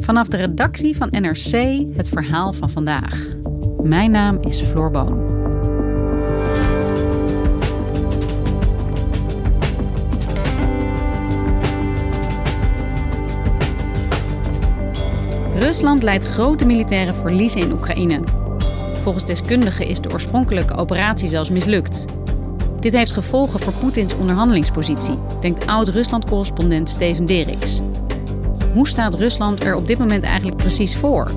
Vanaf de redactie van NRC het verhaal van vandaag. Mijn naam is Floor Boon. Rusland leidt grote militaire verliezen in Oekraïne. Volgens deskundigen is de oorspronkelijke operatie zelfs mislukt. Dit heeft gevolgen voor Poetins onderhandelingspositie, denkt oud-Rusland-correspondent Steven Deriks. Hoe staat Rusland er op dit moment eigenlijk precies voor?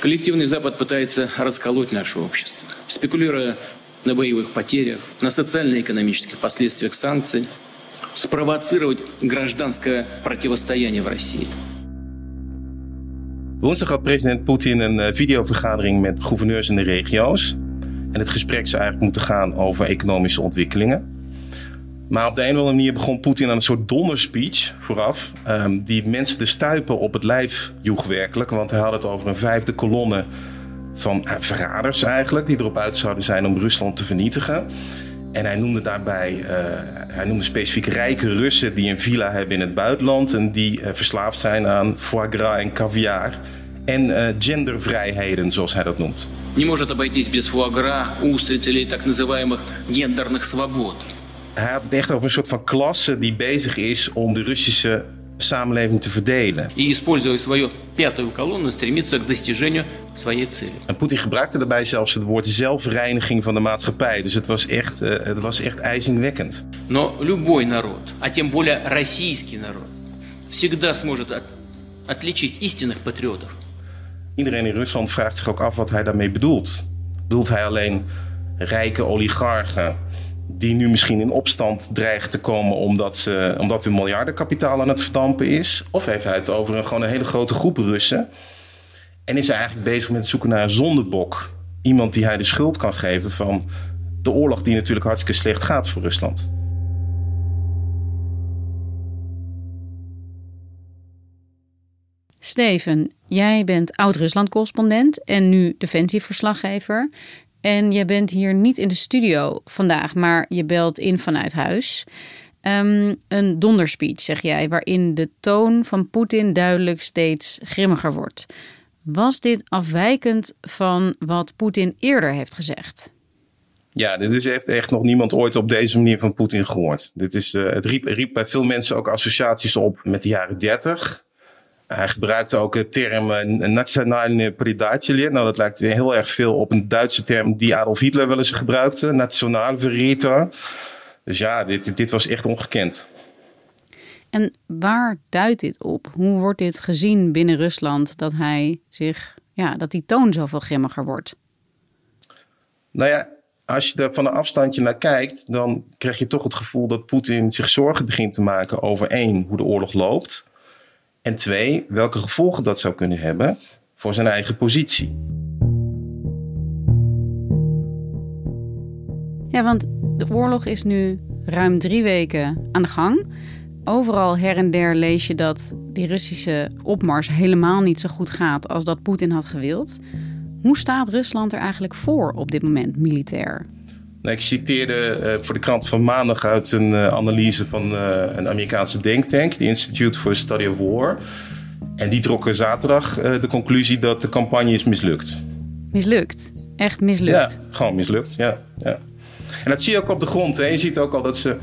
Коллективный Запад пытается расколоть наше общество, спекулируя на боевых потерях, на социально-экономических последствиях санкций, спровоцировать гражданское противостояние в России. Woensdag had president Poetin een eh, videovergadering met gouverneurs in de regio's. En het gesprek zou eigenlijk moeten gaan over economische ontwikkelingen. Maar op de een of andere manier begon Poetin aan een soort donderspeech vooraf. Um, die mensen de stuipen op het lijf joeg werkelijk. Want hij had het over een vijfde kolonne van uh, verraders eigenlijk. Die erop uit zouden zijn om Rusland te vernietigen. En hij noemde daarbij, uh, hij noemde specifiek rijke Russen die een villa hebben in het buitenland. En die uh, verslaafd zijn aan foie gras en caviar En gendervrijheden, zoals hij dat noemt. Не может обойтись без фуагра, устриц или так называемых гендерных свобод. Hij had het echt over een soort van klasse die bezig is om de Russische samenleving te verdelen. И, используя свою пятую колонну, стремится к достижению своей цели. En Poetin gebruikte daarbij zelfs het woord zelfreiniging van de maatschappij. Dus het was echt, uh, het was echt ijzingwekkend. Но любой народ, а тем более российский народ, всегда сможет от, отличить истинных патриотов Iedereen in Rusland vraagt zich ook af wat hij daarmee bedoelt. Bedoelt hij alleen rijke oligarchen die nu misschien in opstand dreigen te komen omdat, ze, omdat hun miljardenkapitaal aan het verdampen is? Of heeft hij het over een, gewoon een hele grote groep Russen? En is hij eigenlijk bezig met zoeken naar een zondebok? Iemand die hij de schuld kan geven van de oorlog die natuurlijk hartstikke slecht gaat voor Rusland. Steven, jij bent oud-Rusland-correspondent en nu defensieverslaggever. En je bent hier niet in de studio vandaag, maar je belt in vanuit huis. Um, een donderspeech, zeg jij, waarin de toon van Poetin duidelijk steeds grimmiger wordt. Was dit afwijkend van wat Poetin eerder heeft gezegd? Ja, dit is echt, echt nog niemand ooit op deze manier van Poetin gehoord. Dit is, uh, het riep bij veel mensen ook associaties op met de jaren 30. Hij gebruikte ook de term uh, nationale predatie. Nou, dat lijkt heel erg veel op een Duitse term die Adolf Hitler wel eens gebruikte. Nationaal verrater. Dus ja, dit, dit was echt ongekend. En waar duidt dit op? Hoe wordt dit gezien binnen Rusland dat hij zich, ja, dat die toon zoveel grimmiger wordt? Nou ja, als je er van een afstandje naar kijkt, dan krijg je toch het gevoel dat Poetin zich zorgen begint te maken over één, hoe de oorlog loopt. En twee, welke gevolgen dat zou kunnen hebben voor zijn eigen positie. Ja, want de oorlog is nu ruim drie weken aan de gang. Overal her en der lees je dat die Russische opmars helemaal niet zo goed gaat als dat Poetin had gewild. Hoe staat Rusland er eigenlijk voor op dit moment militair? Nou, ik citeerde uh, voor de krant van maandag uit een uh, analyse van uh, een Amerikaanse denktank, de Institute for Study of War. En die trokken zaterdag de conclusie dat de campagne is mislukt. Mislukt? Echt mislukt? Ja, gewoon mislukt, ja. ja. En dat zie je ook op de grond. Hè. Je ziet ook al dat ze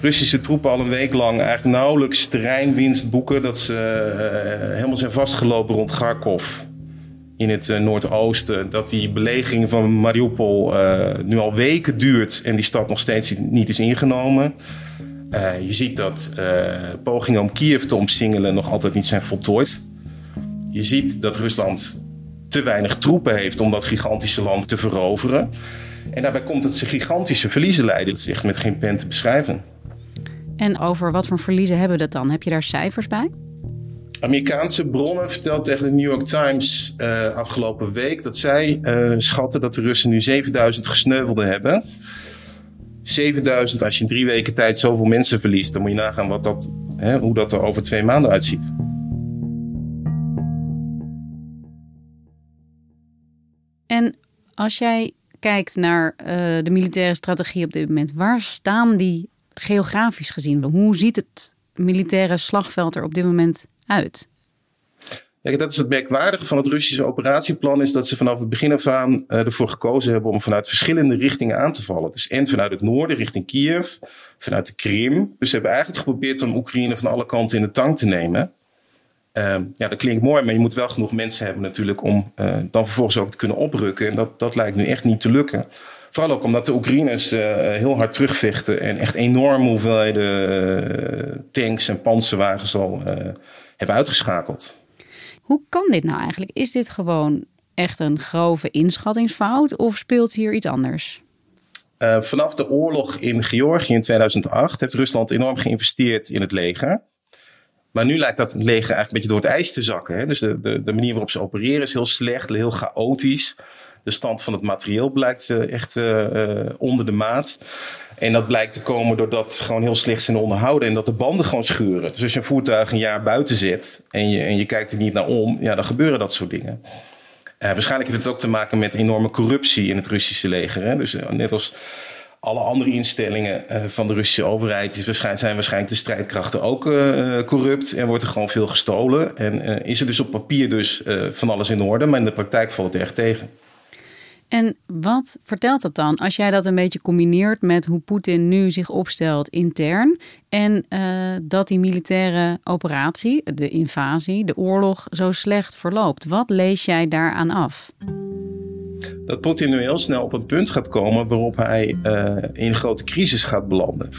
Russische troepen al een week lang eigenlijk nauwelijks terreinwinst boeken. Dat ze helemaal zijn vastgelopen rond Kharkov in het uh, noordoosten. Dat die belegering van Mariupol uh, nu al weken duurt en die stad nog steeds niet is ingenomen. Uh, je ziet dat pogingen om Kiev te omsingelen nog altijd niet zijn voltooid. Je ziet dat Rusland te weinig troepen heeft om dat gigantische land te veroveren. En daarbij komt dat ze gigantische verliezen leiden. Echt met geen pen te beschrijven. En over wat voor verliezen hebben we dat dan? Heb je daar cijfers bij? Amerikaanse bronnen vertelt tegen de New York Times uh, afgelopen week dat zij uh, schatten dat de Russen nu 7000 gesneuvelden hebben. 7000, als je in drie weken tijd zoveel mensen verliest, dan moet je nagaan wat dat, hè, hoe dat er over twee maanden uitziet. En als jij kijkt naar uh, de militaire strategie op dit moment, waar staan die geografisch gezien? Hoe ziet het militaire slagveld er op dit moment uit? Kijk, dat is het merkwaardige van het Russische operatieplan, is dat ze vanaf het begin af aan uh, ervoor gekozen hebben om vanuit verschillende richtingen aan te vallen. Dus en vanuit het noorden richting Kiev, vanuit de Krim. Dus ze hebben eigenlijk geprobeerd om Oekraïne van alle kanten in de tank te nemen. Uh, ja, dat klinkt mooi, maar je moet wel genoeg mensen hebben natuurlijk om uh, dan vervolgens ook te kunnen oprukken. En dat, dat lijkt nu echt niet te lukken. Vooral ook omdat de Oekraïners uh, heel hard terugvechten en echt enorme hoeveelheden tanks en panzerwagens al hebben uitgeschakeld. Hoe kan dit nou eigenlijk? Is dit gewoon echt een grove inschattingsfout of speelt hier iets anders? Vanaf de oorlog in Georgië in 2008 heeft Rusland enorm geïnvesteerd in het leger. Maar nu lijkt dat leger eigenlijk een beetje door het ijs te zakken. Hè? Dus de, de, de, manier waarop ze opereren is heel slecht, heel chaotisch. De stand van het materieel blijkt uh, echt uh, onder de maat. En dat blijkt te komen doordat ze gewoon heel slecht zijn onderhouden en dat de banden gewoon schuren. Dus als je een voertuig een jaar buiten zit en je, en je kijkt er niet naar om, ja, dan gebeuren dat soort dingen. Waarschijnlijk heeft het ook te maken met enorme corruptie in het Russische leger. Hè? Dus net als alle andere instellingen van de Russische overheid is waarschijnlijk, zijn waarschijnlijk de strijdkrachten ook corrupt en wordt er gewoon veel gestolen. En is er dus op papier dus van alles in orde, maar in de praktijk valt het erg tegen. En wat vertelt dat dan als jij dat een beetje combineert met hoe Poetin nu zich opstelt intern en uh, dat die militaire operatie, de invasie, de oorlog zo slecht verloopt? Wat lees jij daaraan af? Dat Poetin nu heel snel op een punt gaat komen waarop hij uh, in grote crisis gaat belanden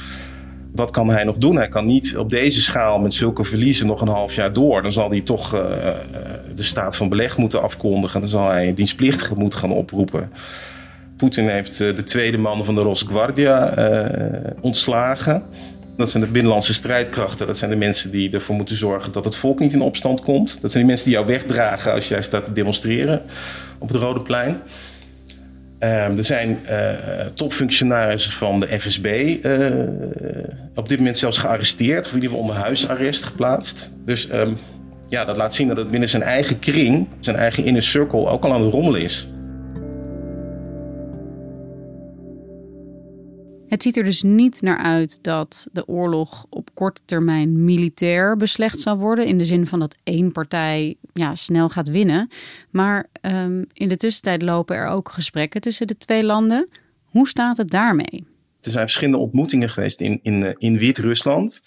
wat kan hij nog doen? Hij kan niet op deze schaal met zulke verliezen nog een half jaar door. Dan zal hij toch uh, de staat van beleg moeten afkondigen. Dan zal hij dienstplichtigen moeten gaan oproepen. Poetin heeft uh, de tweede man van de Rosguardia ontslagen. Dat zijn de binnenlandse strijdkrachten. Dat zijn de mensen die ervoor moeten zorgen dat het volk niet in opstand komt. Dat zijn die mensen die jou wegdragen als jij staat te demonstreren op het Rode Plein. Um, er zijn uh, topfunctionarissen van de FSB uh, op dit moment zelfs gearresteerd, of in ieder geval onder huisarrest geplaatst. Dus um, ja, dat laat zien dat het binnen zijn eigen kring, zijn eigen inner circle, ook al aan het rommelen is. Het ziet er dus niet naar uit dat de oorlog op korte termijn militair beslecht zal worden. In de zin van dat één partij ja, snel gaat winnen. Maar um, in de tussentijd lopen er ook gesprekken tussen de twee landen. Hoe staat het daarmee? Er zijn verschillende ontmoetingen geweest in, in, in Wit-Rusland.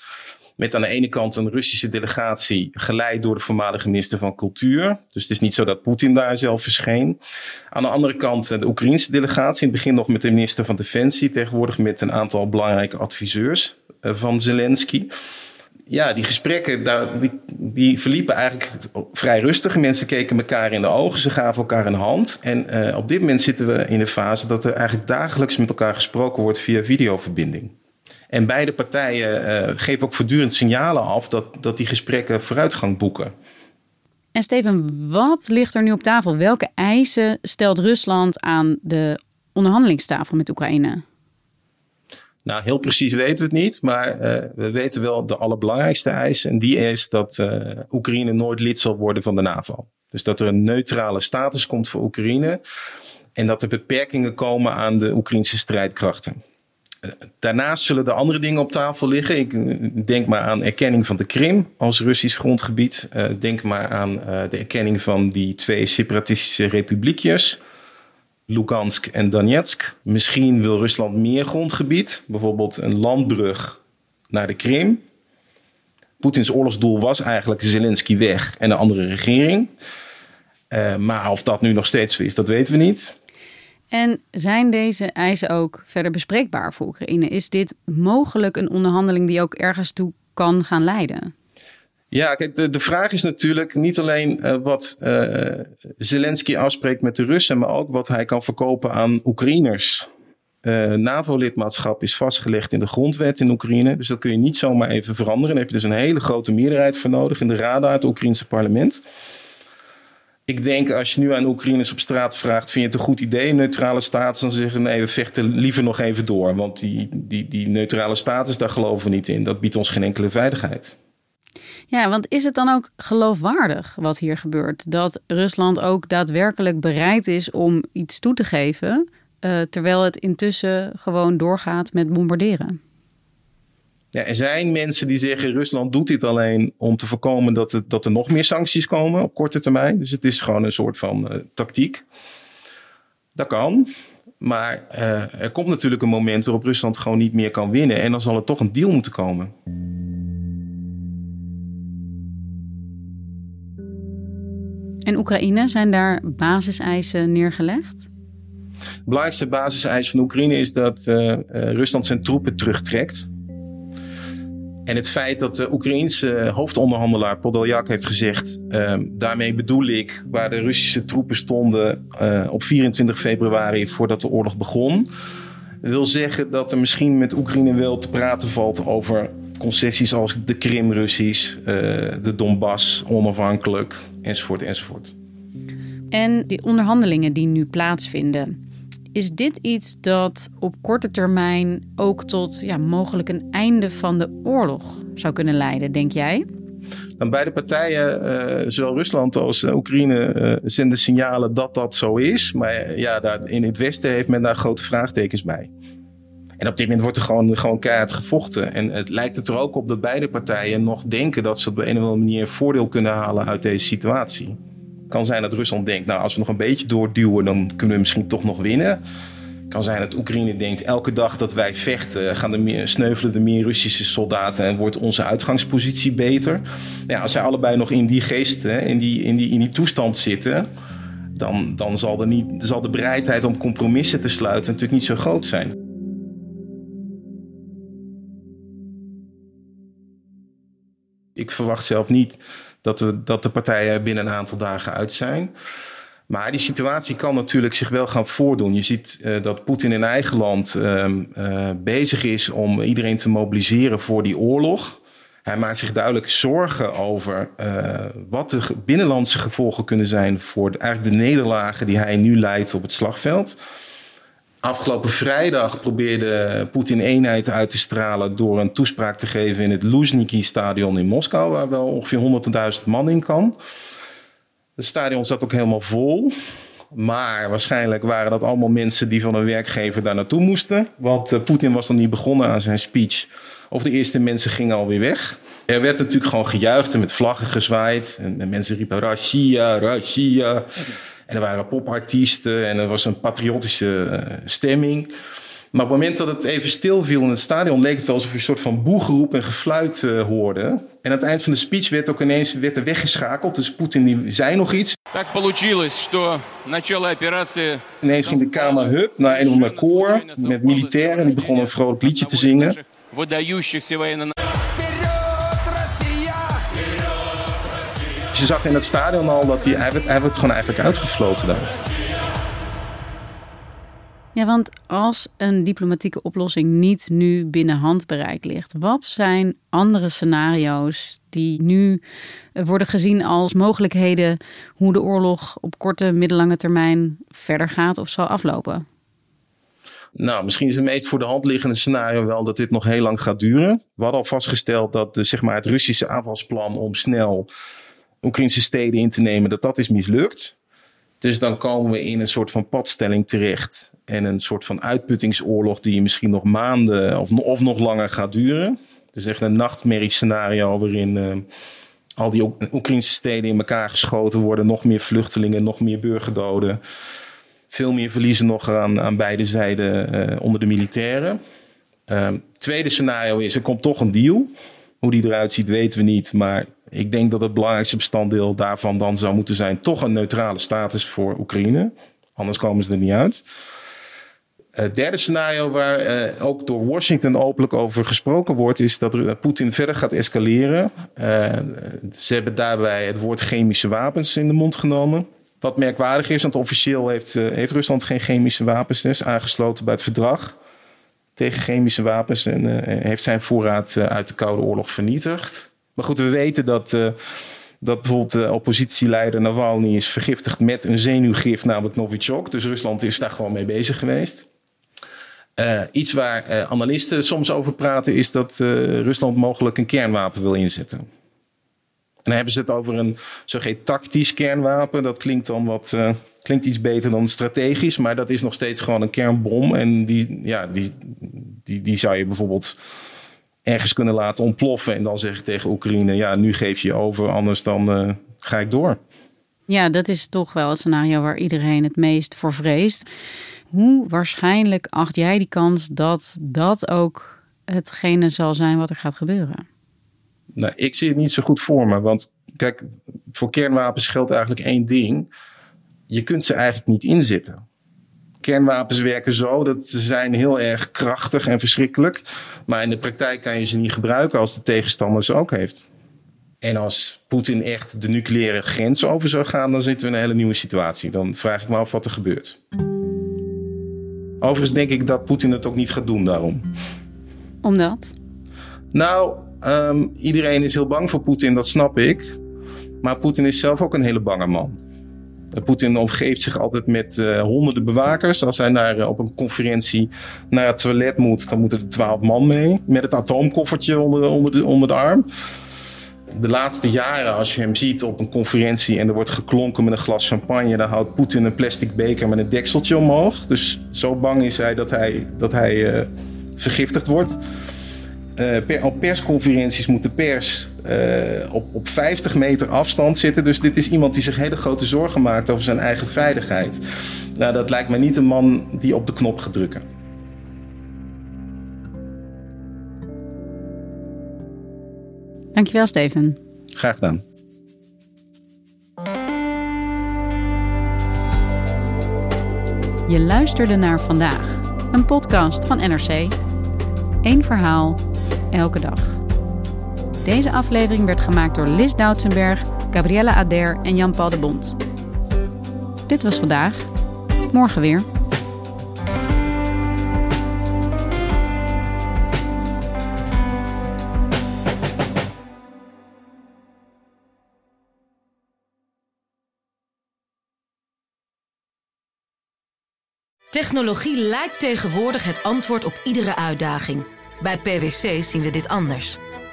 Met aan de ene kant een Russische delegatie, geleid door de voormalige minister van Cultuur. Dus het is niet zo dat Poetin daar zelf verscheen. Aan de andere kant de Oekraïnse delegatie. In het begin nog met de minister van Defensie. Tegenwoordig met een aantal belangrijke adviseurs eh, van Zelensky. Ja, die gesprekken die, die verliepen eigenlijk vrij rustig. Mensen keken elkaar in de ogen, ze gaven elkaar een hand. En uh, op dit moment zitten we in een fase dat er eigenlijk dagelijks met elkaar gesproken wordt via videoverbinding. En beide partijen uh, geven ook voortdurend signalen af dat, dat die gesprekken vooruitgang boeken. En Steven, wat ligt er nu op tafel? Welke eisen stelt Rusland aan de onderhandelingstafel met Oekraïne? Nou, heel precies weten we het niet, maar uh, we weten wel de allerbelangrijkste eis. En die is dat uh, Oekraïne nooit lid zal worden van de NAVO. Dus dat er een neutrale status komt voor Oekraïne. En dat er beperkingen komen aan de Oekraïnse strijdkrachten. Daarnaast zullen er andere dingen op tafel liggen. Ik eh, denk maar aan erkenning van de Krim als Russisch grondgebied. Uh, denk maar aan uh, de erkenning van die twee separatistische republiekjes. Lugansk en Donetsk. Misschien wil Rusland meer grondgebied. Bijvoorbeeld een landbrug naar de Krim. Poetins oorlogsdoel was eigenlijk Zelensky weg en een andere regering. Maar of dat nu nog steeds zo is, dat weten we niet. En zijn deze eisen ook verder bespreekbaar voor Oekraïne? Is dit mogelijk een onderhandeling die ook ergens toe kan gaan leiden? Ja, kijk, de, vraag is natuurlijk niet alleen uh, wat uh, Zelensky afspreekt met de Russen, maar ook wat hij kan verkopen aan Oekraïners. Uh, NAVO-lidmaatschap is vastgelegd in de grondwet in Oekraïne. Dus dat kun je niet zomaar even veranderen. Daar heb je dus een hele grote meerderheid voor nodig in de Rada, het Oekraïnse parlement. Ik denk als je nu aan Oekraïners op straat vraagt: vind je het een goed idee, neutrale status? Dan zeggen ze nee, we vechten liever nog even door. Want die, die, die neutrale status, daar geloven we niet in. Dat biedt ons geen enkele veiligheid. Ja, want is het dan ook geloofwaardig wat hier gebeurt? Dat Rusland ook daadwerkelijk bereid is om iets toe te geven, uh, terwijl het intussen gewoon doorgaat met bombarderen? Ja, er zijn mensen die zeggen Rusland doet dit alleen om te voorkomen dat, het, dat er nog meer sancties komen op korte termijn. Dus het is gewoon een soort van uh, tactiek. Dat kan. Maar uh, er komt natuurlijk een moment waarop Rusland gewoon niet meer kan winnen. En dan zal er toch een deal moeten komen. En Oekraïne, zijn daar basiseisen neergelegd? Het belangrijkste basiseis van Oekraïne is dat uh, Rusland zijn troepen terugtrekt. En het feit dat de Oekraïense hoofdonderhandelaar Podoljak heeft gezegd: uh, daarmee bedoel ik waar de Russische troepen stonden op 24 februari voordat de oorlog begon. Wil zeggen dat er misschien met Oekraïne wel te praten valt over concessies als de Krim Russisch, de Donbass onafhankelijk, enzovoort, enzovoort. En die onderhandelingen die nu plaatsvinden, is dit iets dat op korte termijn ook tot ja, mogelijk een einde van de oorlog zou kunnen leiden, denk jij? Dan beide partijen, uh, zowel Rusland als Oekraïne, uh, zenden signalen dat dat zo is. Maar ja, daar, in het Westen heeft men daar grote vraagtekens bij. En op dit moment wordt er gewoon, gewoon keihard gevochten. En het lijkt het er ook op dat beide partijen nog denken dat ze op een of andere manier voordeel kunnen halen uit deze situatie. Kan zijn dat Rusland denkt, nou als we nog een beetje doorduwen, dan kunnen we misschien toch nog winnen. Kan zijn dat Oekraïne denkt, elke dag dat wij vechten, gaan er meer, sneuvelen er meer Russische soldaten en wordt onze uitgangspositie beter. Ja, als zij allebei nog in die geest, in die, in die, in die toestand zitten, dan, dan zal, er niet, zal de bereidheid om compromissen te sluiten natuurlijk niet zo groot zijn. Ik verwacht zelf niet dat, we, dat de partijen binnen een aantal dagen uit zijn. Maar die situatie kan natuurlijk zich wel gaan voordoen. Je ziet uh, dat Poetin in eigen land uh, uh, bezig is om iedereen te mobiliseren voor die oorlog. Hij maakt zich duidelijk zorgen over wat de binnenlandse gevolgen kunnen zijn voor eigenlijk de nederlagen die hij nu leidt op het slagveld. Afgelopen vrijdag probeerde Poetin eenheid uit te stralen door een toespraak te geven in het Luzhniki-stadion in Moskou, waar wel ongeveer 100.000 man in kan. Het stadion zat ook helemaal vol. Maar waarschijnlijk waren dat allemaal mensen die van een werkgever daar naartoe moesten. Want uh, Poetin was nog niet begonnen aan zijn speech. Of de eerste mensen gingen alweer weg. Er werd natuurlijk gewoon gejuicht en met vlaggen gezwaaid. En, en mensen riepen Russia, Russia. En er waren popartiesten en er was een patriotische uh, stemming. Maar op het moment dat het even stil viel in het stadion, leek het wel alsof je een soort van boegeroep en gefluit uh, hoorde. En aan het eind van de speech werd ook ineens werd er weggeschakeld. Dus Poetin die zei nog iets. Так получилось, что начало операции... Ineens ging de kamer hup naar een of ander koor met militairen. Die begonnen een vrolijk liedje te zingen. Zag in het stadion al dat hij, hij, werd, hij werd gewoon eigenlijk uitgefloten daar. Ja, want als een diplomatieke oplossing niet nu binnen handbereik ligt, wat zijn andere scenario's die nu worden gezien als mogelijkheden hoe de oorlog op korte, middellange termijn verder gaat of zal aflopen? Nou, misschien is het meest voor de hand liggende scenario wel dat dit nog heel lang gaat duren. We hadden al vastgesteld dat de, zeg maar, het Russische aanvalsplan om snel Oekraïnse steden in te nemen, dat dat is mislukt. Dus dan komen we in een soort van padstelling terecht. En een soort van uitputtingsoorlog die misschien nog maanden of, of nog langer gaat duren. Dus echt een nachtmerriescenario waarin uh, al die Oekraïnse steden in elkaar geschoten worden. Nog meer vluchtelingen, nog meer burgerdoden. Veel meer verliezen nog aan, aan beide zijden uh, onder de militairen. Uh, tweede scenario is, er komt toch een deal. Hoe die eruit ziet weten we niet, maar ik denk dat het belangrijkste bestanddeel daarvan dan zou moeten zijn toch een neutrale status voor Oekraïne. Anders komen ze er niet uit. Het derde scenario waar uh, ook door Washington openlijk over gesproken wordt, is dat Poetin verder gaat escaleren. Uh, ze hebben daarbij het woord chemische wapens in de mond genomen. Wat merkwaardig is, want officieel heeft, uh, heeft Rusland geen chemische wapens, is aangesloten bij het verdrag tegen chemische wapens en heeft zijn voorraad uit de Koude Oorlog vernietigd. Maar goed, we weten dat, dat bijvoorbeeld de oppositieleider Navalny is vergiftigd met een zenuwgif, namelijk Novichok. Dus Rusland is daar gewoon mee bezig geweest. Uh, iets waar analisten soms over praten is dat Rusland mogelijk een kernwapen wil inzetten. En dan hebben ze het over een zogeheten tactisch kernwapen. Dat klinkt dan wat klinkt iets beter dan strategisch, maar dat is nog steeds gewoon een kernbom. En die, ja, die, die, die zou je bijvoorbeeld ergens kunnen laten ontploffen en dan zeggen tegen Oekraïne: ja, nu geef je over, anders dan ga ik door. Ja, dat is toch wel het scenario waar iedereen het meest voor vreest. Hoe waarschijnlijk acht jij die kans dat dat ook hetgene zal zijn wat er gaat gebeuren? Nou, ik zie het niet zo goed voor me. Want kijk, voor kernwapens geldt eigenlijk één ding. Je kunt ze eigenlijk niet inzetten. Kernwapens werken zo dat ze zijn heel erg krachtig en verschrikkelijk. Maar in de praktijk kan je ze niet gebruiken als de tegenstander ze ook heeft. En als Poetin echt de nucleaire grens over zou gaan, dan zitten we in een hele nieuwe situatie. Dan vraag ik me af wat er gebeurt. Overigens denk ik dat Poetin het ook niet gaat doen daarom. Omdat? Nou, um, iedereen is heel bang voor Poetin, dat snap ik. Maar Poetin is zelf ook een hele bange man. Poetin omgeeft zich altijd met uh, honderden bewakers. Als hij naar, uh, op een conferentie naar het toilet moet, dan moeten er twaalf man mee. Met het atoomkoffertje onder, onder, de, onder de arm de laatste jaren, als je hem ziet op een conferentie en er wordt geklonken met een glas champagne, dan houdt Poetin een plastic beker met een dekseltje omhoog. Dus zo bang is hij dat hij, dat hij vergiftigd wordt. Per, op persconferenties moet de pers uh, op, op 50 meter afstand zitten. Dus dit is iemand die zich hele grote zorgen maakt over zijn eigen veiligheid. Nou, dat lijkt mij niet een man die op de knop gaat drukken. Dankjewel, Steven. Graag gedaan. Je luisterde naar vandaag, een podcast van NRC. Eén verhaal, elke dag. Deze aflevering werd gemaakt door Lis Doutsenberg, Gabrielle Ader en Jan-Paul de Bond. Dit was vandaag. Morgen weer. Technologie lijkt tegenwoordig het antwoord op iedere uitdaging. Bij PwC zien we dit anders.